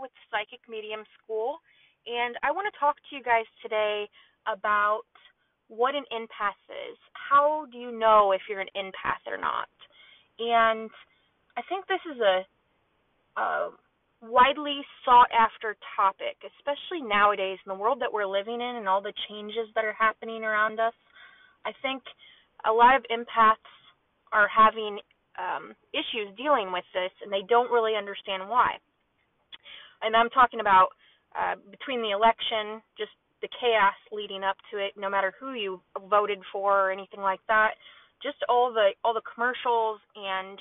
with Psychic Medium School, and I want to talk to you guys today about what an empath is. How do you know if you're an empath or not? And I think this is a, a widely sought after topic, especially nowadays in the world that we're living in and all the changes that are happening around us. I think a lot of empaths are having um, issues dealing with this, and they don't really understand why and I'm talking about uh, between the election, just the chaos leading up to it, no matter who you voted for or anything like that, just all the all the commercials and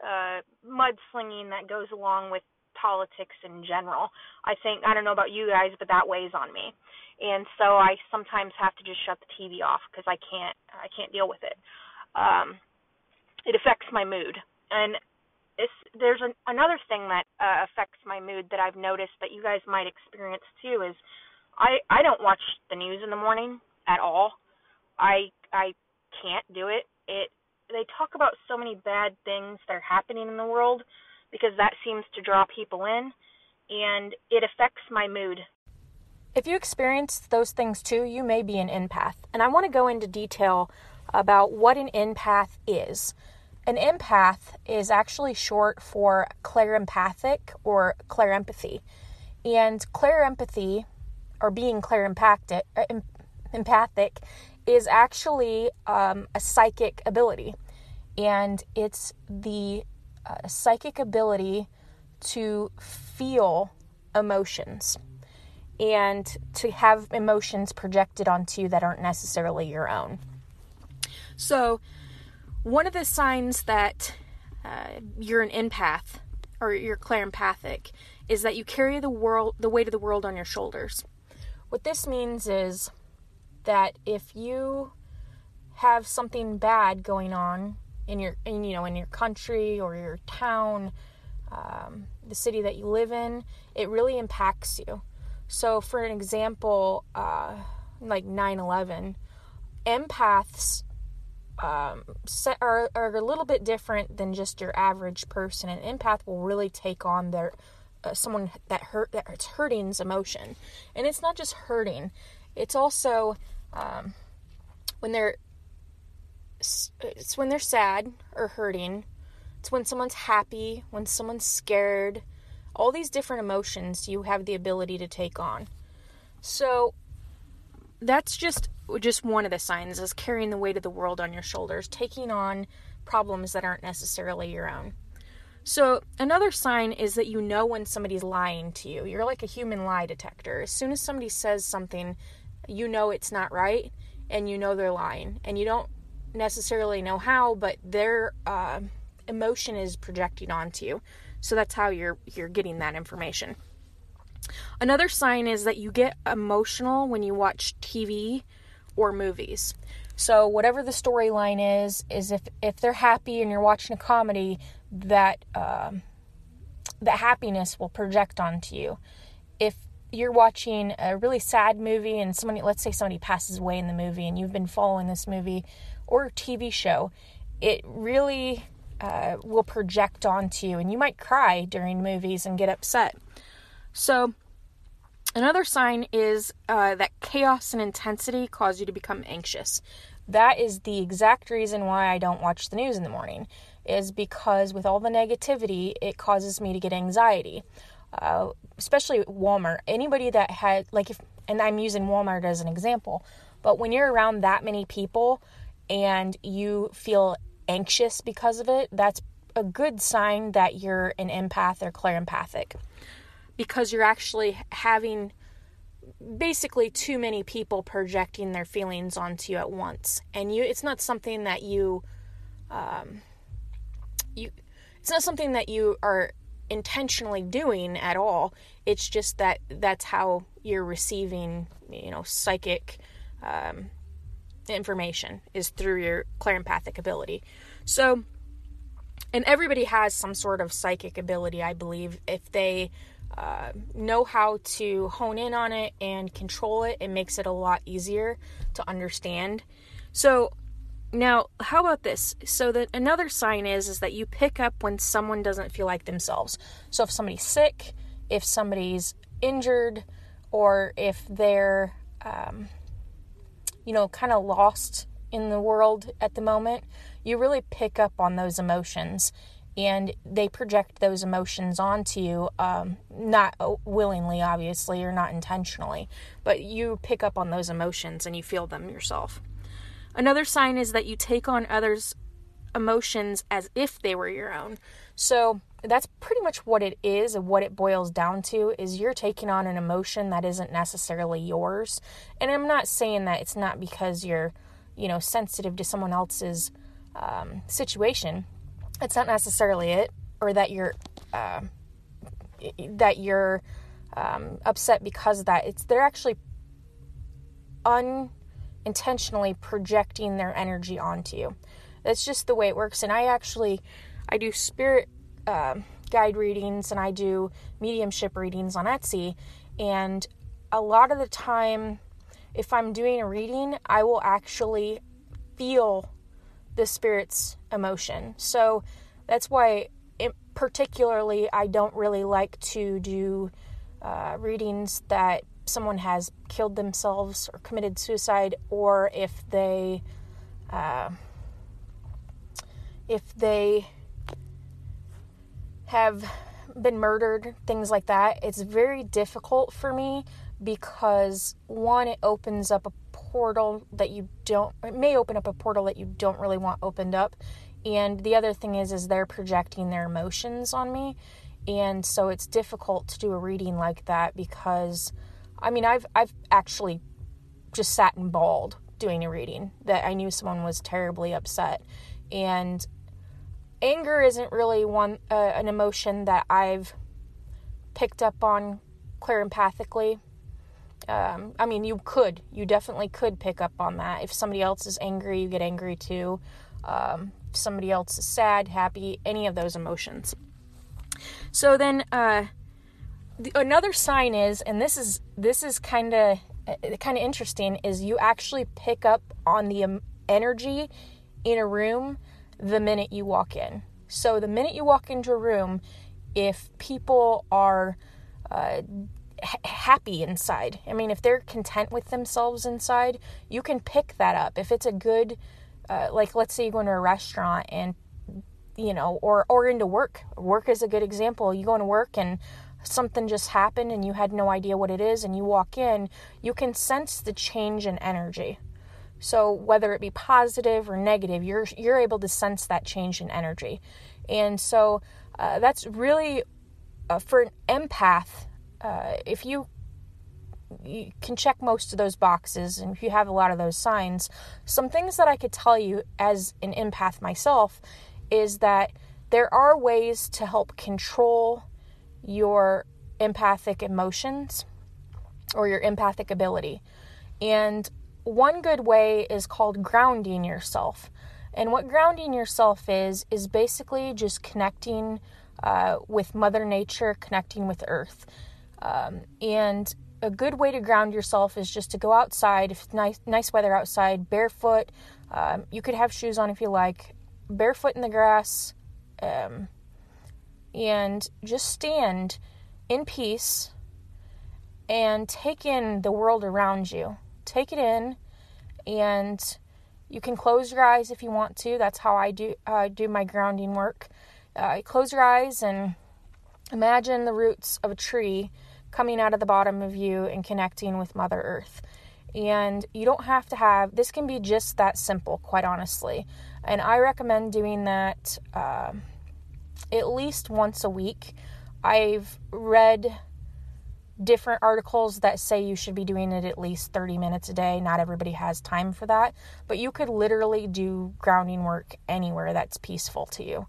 uh, mudslinging that goes along with politics in general. I think I don't know about you guys, but that weighs on me, and so I sometimes have to just shut the TV off because I can't I can't deal with it. Um, it affects my mood, and it's, there's an, another thing that uh, affects my mood that I've noticed that you guys might experience too is I I don't watch the news in the morning at all. I I can't do it. It they talk about so many bad things that are happening in the world because that seems to draw people in and it affects my mood. If you experience those things too, you may be an empath. And I want to go into detail about what an empath is. An empath is actually short for clairempathic or clairempathy. And clairempathy, or being clairempathic, uh, empathic, is actually um, a psychic ability. And it's the uh, psychic ability to feel emotions and to have emotions projected onto you that aren't necessarily your own. So, one of the signs that uh, you're an empath or you're clairempathic is that you carry the world the weight of the world on your shoulders. What this means is that if you have something bad going on in your in, you know in your country or your town um, the city that you live in it really impacts you so for an example uh, like 9-11 empaths um, are, are a little bit different than just your average person. An empath will really take on their uh, someone that hurt that that's hurting's emotion, and it's not just hurting; it's also um, when they're it's when they're sad or hurting. It's when someone's happy, when someone's scared. All these different emotions you have the ability to take on. So that's just just one of the signs is carrying the weight of the world on your shoulders, taking on problems that aren't necessarily your own. So, another sign is that you know when somebody's lying to you. You're like a human lie detector. As soon as somebody says something, you know it's not right and you know they're lying. And you don't necessarily know how, but their uh, emotion is projecting onto you. So that's how you're you're getting that information. Another sign is that you get emotional when you watch TV or movies. So whatever the storyline is, is if if they're happy and you're watching a comedy, that um, that happiness will project onto you. If you're watching a really sad movie and somebody, let's say somebody passes away in the movie, and you've been following this movie or TV show, it really uh, will project onto you, and you might cry during movies and get upset. So Another sign is uh, that chaos and intensity cause you to become anxious. That is the exact reason why I don't watch the news in the morning, is because with all the negativity, it causes me to get anxiety. Uh, especially Walmart. Anybody that had, like, if, and I'm using Walmart as an example, but when you're around that many people and you feel anxious because of it, that's a good sign that you're an empath or clairempathic because you're actually having basically too many people projecting their feelings onto you at once. And you it's not something that you um you it's not something that you are intentionally doing at all. It's just that that's how you're receiving you know psychic um, information is through your clairempathic ability. So and everybody has some sort of psychic ability i believe. If they uh, know how to hone in on it and control it, it makes it a lot easier to understand. So now, how about this? So that another sign is is that you pick up when someone doesn't feel like themselves. So if somebody's sick, if somebody's injured or if they're, um, you know, kind of lost in the world at the moment, you really pick up on those emotions and they project those emotions onto you, um, not willingly, obviously, or not intentionally, but you pick up on those emotions and you feel them yourself. Another sign is that you take on others' emotions as if they were your own. So that's pretty much what it is and what it boils down to is you're taking on an emotion that isn't necessarily yours. And I'm not saying that it's not because you're, you know, sensitive to someone else's um, situation it's not necessarily it, or that you're uh, that you're um, upset because of that. It's they're actually unintentionally projecting their energy onto you. That's just the way it works. And I actually I do spirit uh, guide readings and I do mediumship readings on Etsy, and a lot of the time, if I'm doing a reading, I will actually feel the spirit's emotion. So that's why, it, particularly, I don't really like to do uh, readings that someone has killed themselves or committed suicide, or if they, uh, if they have been murdered, things like that. It's very difficult for me because one, it opens up a portal that you don't it may open up a portal that you don't really want opened up. And the other thing is is they're projecting their emotions on me. And so it's difficult to do a reading like that because i mean i've i've actually just sat and bawled doing a reading that i knew someone was terribly upset. And anger isn't really one uh, an emotion that i've picked up on clairempathically um, I mean, you could, you definitely could pick up on that. If somebody else is angry, you get angry too. Um, if somebody else is sad, happy, any of those emotions. So then, uh, the, another sign is, and this is this is kind of kind of interesting, is you actually pick up on the um, energy in a room the minute you walk in. So the minute you walk into a room, if people are uh, happy inside. I mean, if they're content with themselves inside, you can pick that up. If it's a good, uh, like let's say you go into a restaurant and you know, or or into work. Work is a good example. You go into work and something just happened and you had no idea what it is, and you walk in, you can sense the change in energy. So whether it be positive or negative, you're you're able to sense that change in energy, and so uh, that's really uh, for an empath uh, if you you can check most of those boxes and if you have a lot of those signs some things that i could tell you as an empath myself is that there are ways to help control your empathic emotions or your empathic ability. And one good way is called grounding yourself. And what grounding yourself is is basically just connecting uh, with mother nature connecting with earth um, and a good way to ground yourself is just to go outside. If it's nice, nice weather outside, barefoot. Um, you could have shoes on if you like. Barefoot in the grass, um, and just stand in peace and take in the world around you. Take it in, and you can close your eyes if you want to. That's how I do uh, do my grounding work. Uh, close your eyes and imagine the roots of a tree coming out of the bottom of you and connecting with Mother Earth. And you don't have to have, this can be just that simple, quite honestly. And I recommend doing that uh, at least once a week. I've read different articles that say you should be doing it at least 30 minutes a day. Not everybody has time for that, but you could literally do grounding work anywhere that's peaceful to you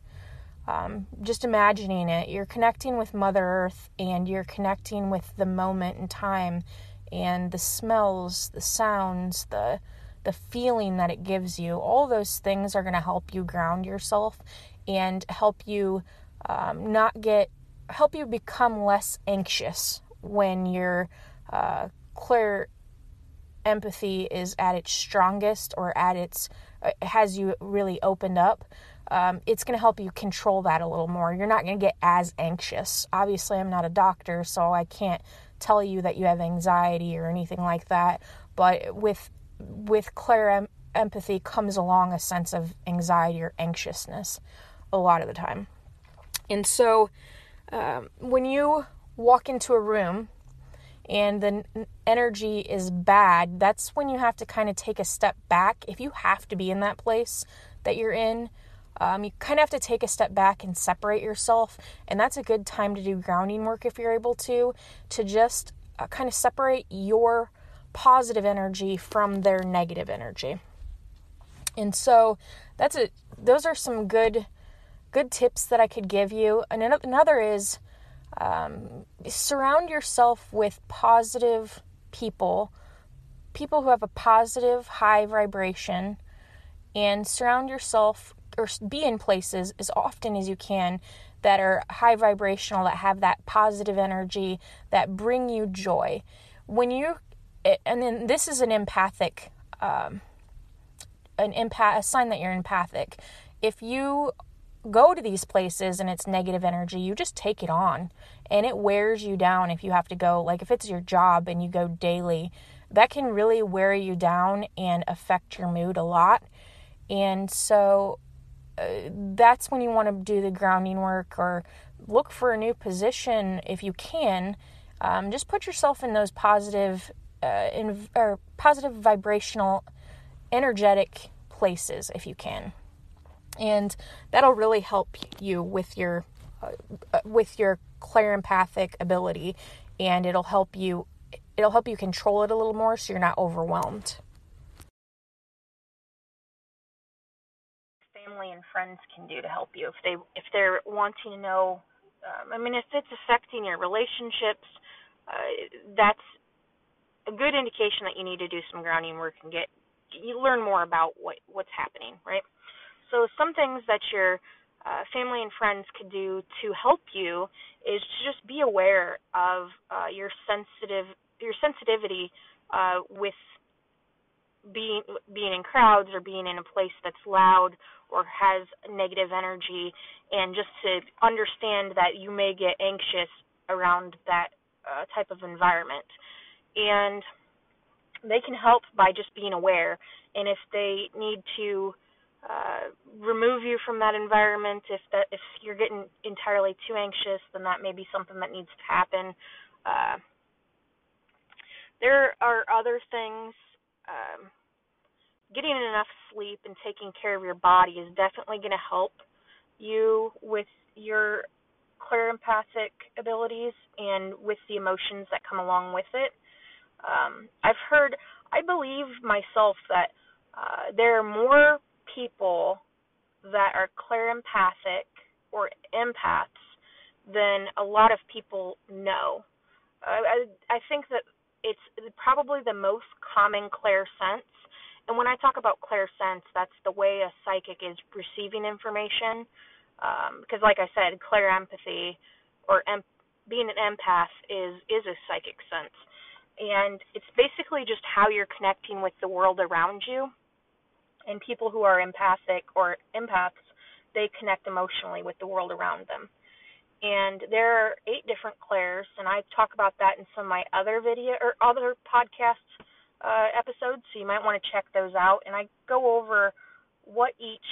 um, just imagining it, you're connecting with Mother Earth and you're connecting with the moment in time and the smells, the sounds, the the feeling that it gives you. All those things are going to help you ground yourself and help you um, not get help you become less anxious when your uh, clear empathy is at its strongest or at its uh, has you really opened up um, it's going to help you control that a little more. You're not going to get as anxious. Obviously, I'm not a doctor, so I can't tell you that you have anxiety or anything like that. But with with em- empathy comes along a sense of anxiety or anxiousness a lot of the time. And so, um, when you walk into a room and the energy is bad, that's when you have to kind of take a step back. If you have to be in that place that you're in, um, you kind of have to take a step back and separate yourself. And that's a good time to do grounding work if you're able to, to just uh, kind of separate your positive energy from their negative energy. And so that's a those are some good good tips that I could give you. And another is um, surround yourself with positive people, people who have a positive high vibration, and surround yourself or be in places as often as you can that are high vibrational, that have that positive energy, that bring you joy. When you, and then this is an empathic, um, an empath, a sign that you're empathic. If you go to these places and it's negative energy, you just take it on and it wears you down if you have to go. Like if it's your job and you go daily, that can really wear you down and affect your mood a lot. And so that's when you want to do the grounding work or look for a new position if you can. Um, just put yourself in those positive, uh, in, or positive vibrational, energetic places if you can, and that'll really help you with your uh, uh with your clairempathic ability, and it'll help you it'll help you control it a little more so you're not overwhelmed. Family and friends can do to help you if they if they're wanting to know um, i mean if it's affecting your relationships uh, that's a good indication that you need to do some grounding work and get you learn more about what what's happening right? So some things that your uh, family and friends could do to help you is to just be aware of uh, your sensitive your sensitivity uh, with being being in crowds or being in a place that's loud or has negative energy and just to understand that you may get anxious around that uh, type of environment. And they can help by just being aware. And if they need to uh, remove you from that environment if that if you're getting entirely too anxious then that may be something that needs to happen. Uh, there are other things um, getting enough sleep and taking care of your body is definitely going to help you with your clairempathic abilities and with the emotions that come along with it. Um, I've heard, I believe myself that uh, there are more people that are clairempathic or empaths than a lot of people know. Uh, I, I think that it's probably the most common clair sense and when I talk about clairsense, that's the way a psychic is receiving information. Um, because, like I said, clairempathy or em- being an empath is is a psychic sense, and it's basically just how you're connecting with the world around you. And people who are empathic or empaths, they connect emotionally with the world around them. And there are eight different clairs, and I talk about that in some of my other video or other podcasts uh, episodes, so you might want to check those out. And I go over what each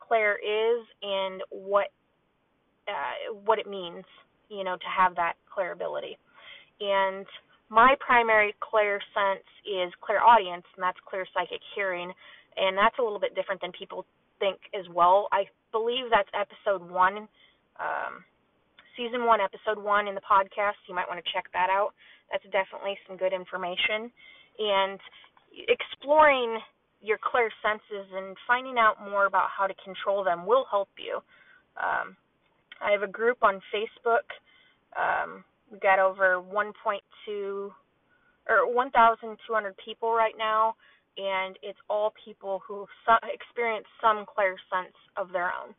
clair is and what uh, what it means, you know, to have that clair ability. And my primary clair sense is clairaudience, and that's clear psychic hearing, and that's a little bit different than people think as well. I believe that's episode one, um, season one, episode one in the podcast. You might want to check that out. That's definitely some good information and exploring your clair senses and finding out more about how to control them will help you. Um, I have a group on Facebook. Um, we've got over 1.2 or 1,200 people right now, and it's all people who experience some clair sense of their own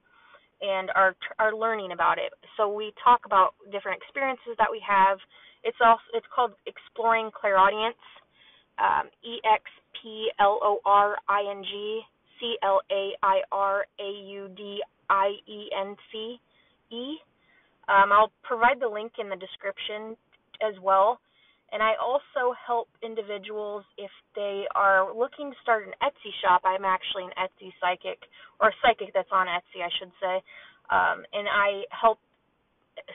and are are learning about it. So we talk about different experiences that we have. It's also it's called exploring clairaudience um, E X P L O R I N G C L A I R A U D I E N C E. Um, I'll provide the link in the description as well. And I also help individuals if they are looking to start an Etsy shop. I'm actually an Etsy psychic, or psychic that's on Etsy, I should say. Um, and I help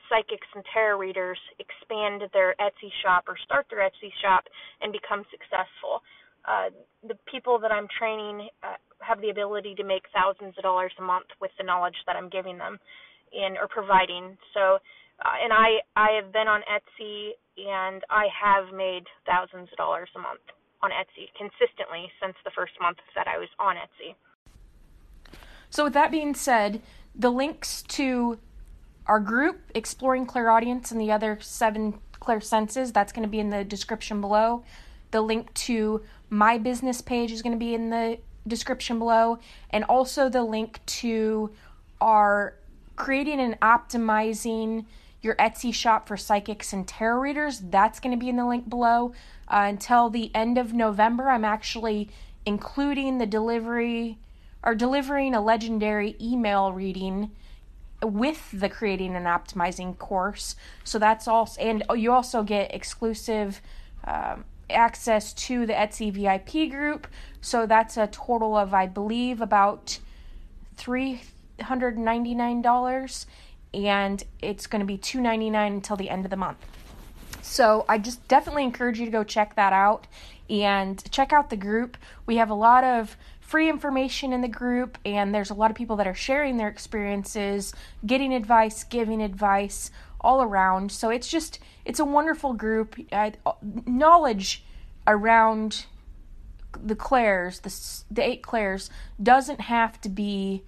psychics and tarot readers expand their Etsy shop or start their Etsy shop and become successful. Uh, the people that I'm training uh, have the ability to make thousands of dollars a month with the knowledge that I'm giving them and or providing. So, uh, and I I have been on Etsy and I have made thousands of dollars a month on Etsy consistently since the first month that I was on Etsy. So, with that being said, the links to our group, Exploring Clairaudience, and the other seven Clair Senses, that's going to be in the description below. The link to my business page is going to be in the description below, and also the link to our creating and optimizing your Etsy shop for psychics and tarot readers. That's going to be in the link below. Uh, until the end of November, I'm actually including the delivery or delivering a legendary email reading with the creating and optimizing course. So that's also, and you also get exclusive um, access to the Etsy VIP group. So that's a total of, I believe, about $399 and it's going to be 299 until the end of the month. So I just definitely encourage you to go check that out and check out the group. We have a lot of free information in the group and there's a lot of people that are sharing their experiences, getting advice, giving advice all around. So it's just it's a wonderful group. Uh, knowledge around the clairs, the the eight clairs, doesn't have to be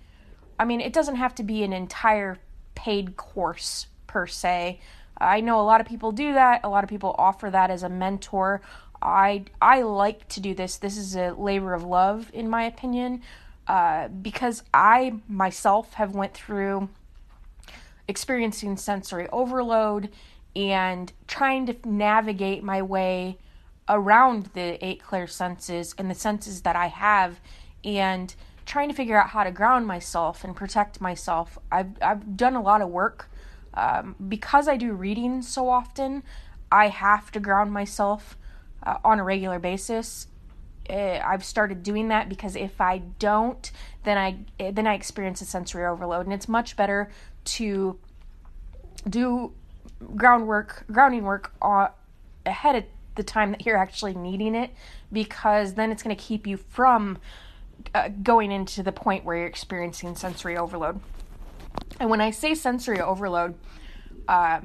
I mean, it doesn't have to be an entire paid course per se. I know a lot of people do that. A lot of people offer that as a mentor. I I like to do this. This is a labor of love, in my opinion, uh, because I myself have went through experiencing sensory overload and trying to navigate my way around the eight clair senses and the senses that I have, and trying to figure out how to ground myself and protect myself. I've I've done a lot of work um, because I do reading so often. I have to ground myself uh, on a regular basis. Uh, I've started doing that because if I don't, then I eh, then I experience a sensory overload, and it's much better to do groundwork, grounding work uh, ahead of the time that you're actually needing it, because then it's going to keep you from uh, going into the point where you're experiencing sensory overload. And when I say sensory overload, uh,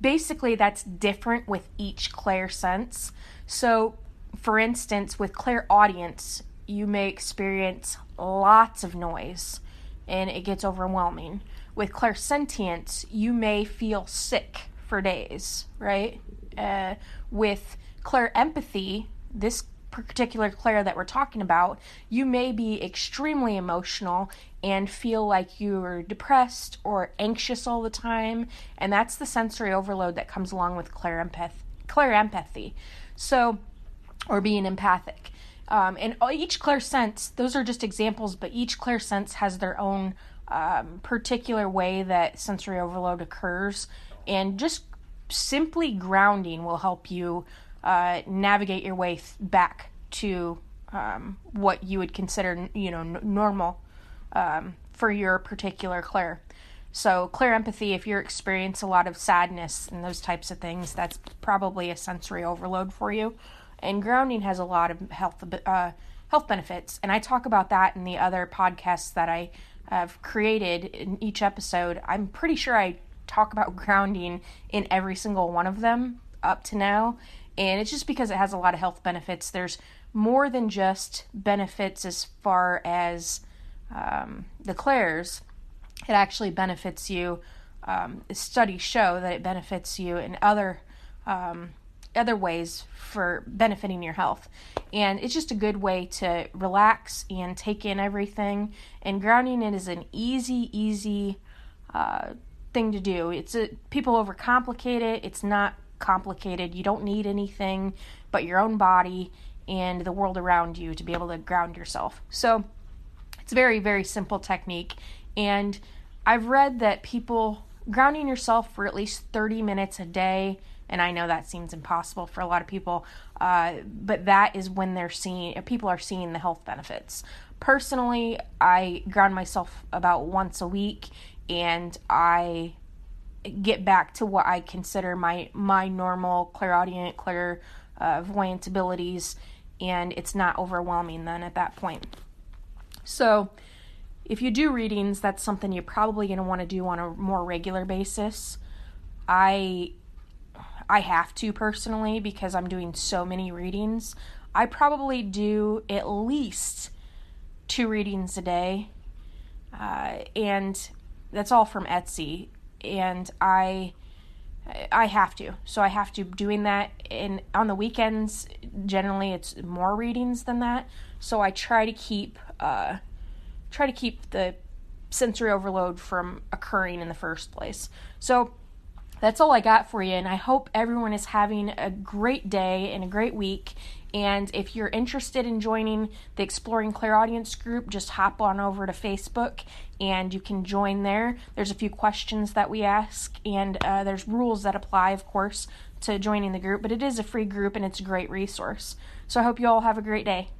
basically that's different with each clair sense. So, for instance, with clairaudience, you may experience lots of noise and it gets overwhelming. With clairsentience, you may feel sick for days, right? Uh, with clairempathy, this particular clair that we're talking about, you may be extremely emotional and feel like you're depressed or anxious all the time, and that's the sensory overload that comes along with clair empath- empathy. So, or being empathic. Um, and each clair sense, those are just examples, but each clair sense has their own um, particular way that sensory overload occurs. And just simply grounding will help you uh, navigate your way th- back to um, what you would consider, you know, n- normal um, for your particular clair. So, clairempathy, if you experience a lot of sadness and those types of things, that's probably a sensory overload for you. And grounding has a lot of health uh, health benefits, and I talk about that in the other podcasts that I have created in each episode. I'm pretty sure I talk about grounding in every single one of them up to now, and it's just because it has a lot of health benefits. There's more than just benefits as far as um, the clairs it actually benefits you. Um, studies show that it benefits you in other um, other ways for benefiting your health, and it's just a good way to relax and take in everything. And grounding it is an easy, easy uh, thing to do. It's a people overcomplicate it. It's not complicated. You don't need anything but your own body and the world around you to be able to ground yourself. So It's very, very simple technique. And I've read that people grounding yourself for at least 30 minutes a day, and I know that seems impossible for a lot of people, uh, but that is when they're seeing, people are seeing the health benefits. Personally, I ground myself about once a week and I get back to what I consider my my normal clairaudient, clairvoyant uh, abilities, and it's not overwhelming then at that point. So, if you do readings, that's something you're probably going to want to do on a more regular basis. I I have to personally because I'm doing so many readings. I probably do at least two readings a day, uh, and that's all from Etsy. And I I have to, so I have to doing that. And on the weekends, generally it's more readings than that. So I try to keep uh, try to keep the sensory overload from occurring in the first place. So that's all I got for you, and I hope everyone is having a great day and a great week. And if you're interested in joining the Exploring Clairaudience group, just hop on over to Facebook and you can join there. There's a few questions that we ask, and uh, there's rules that apply, of course, to joining the group, but it is a free group and it's a great resource. So I hope you all have a great day.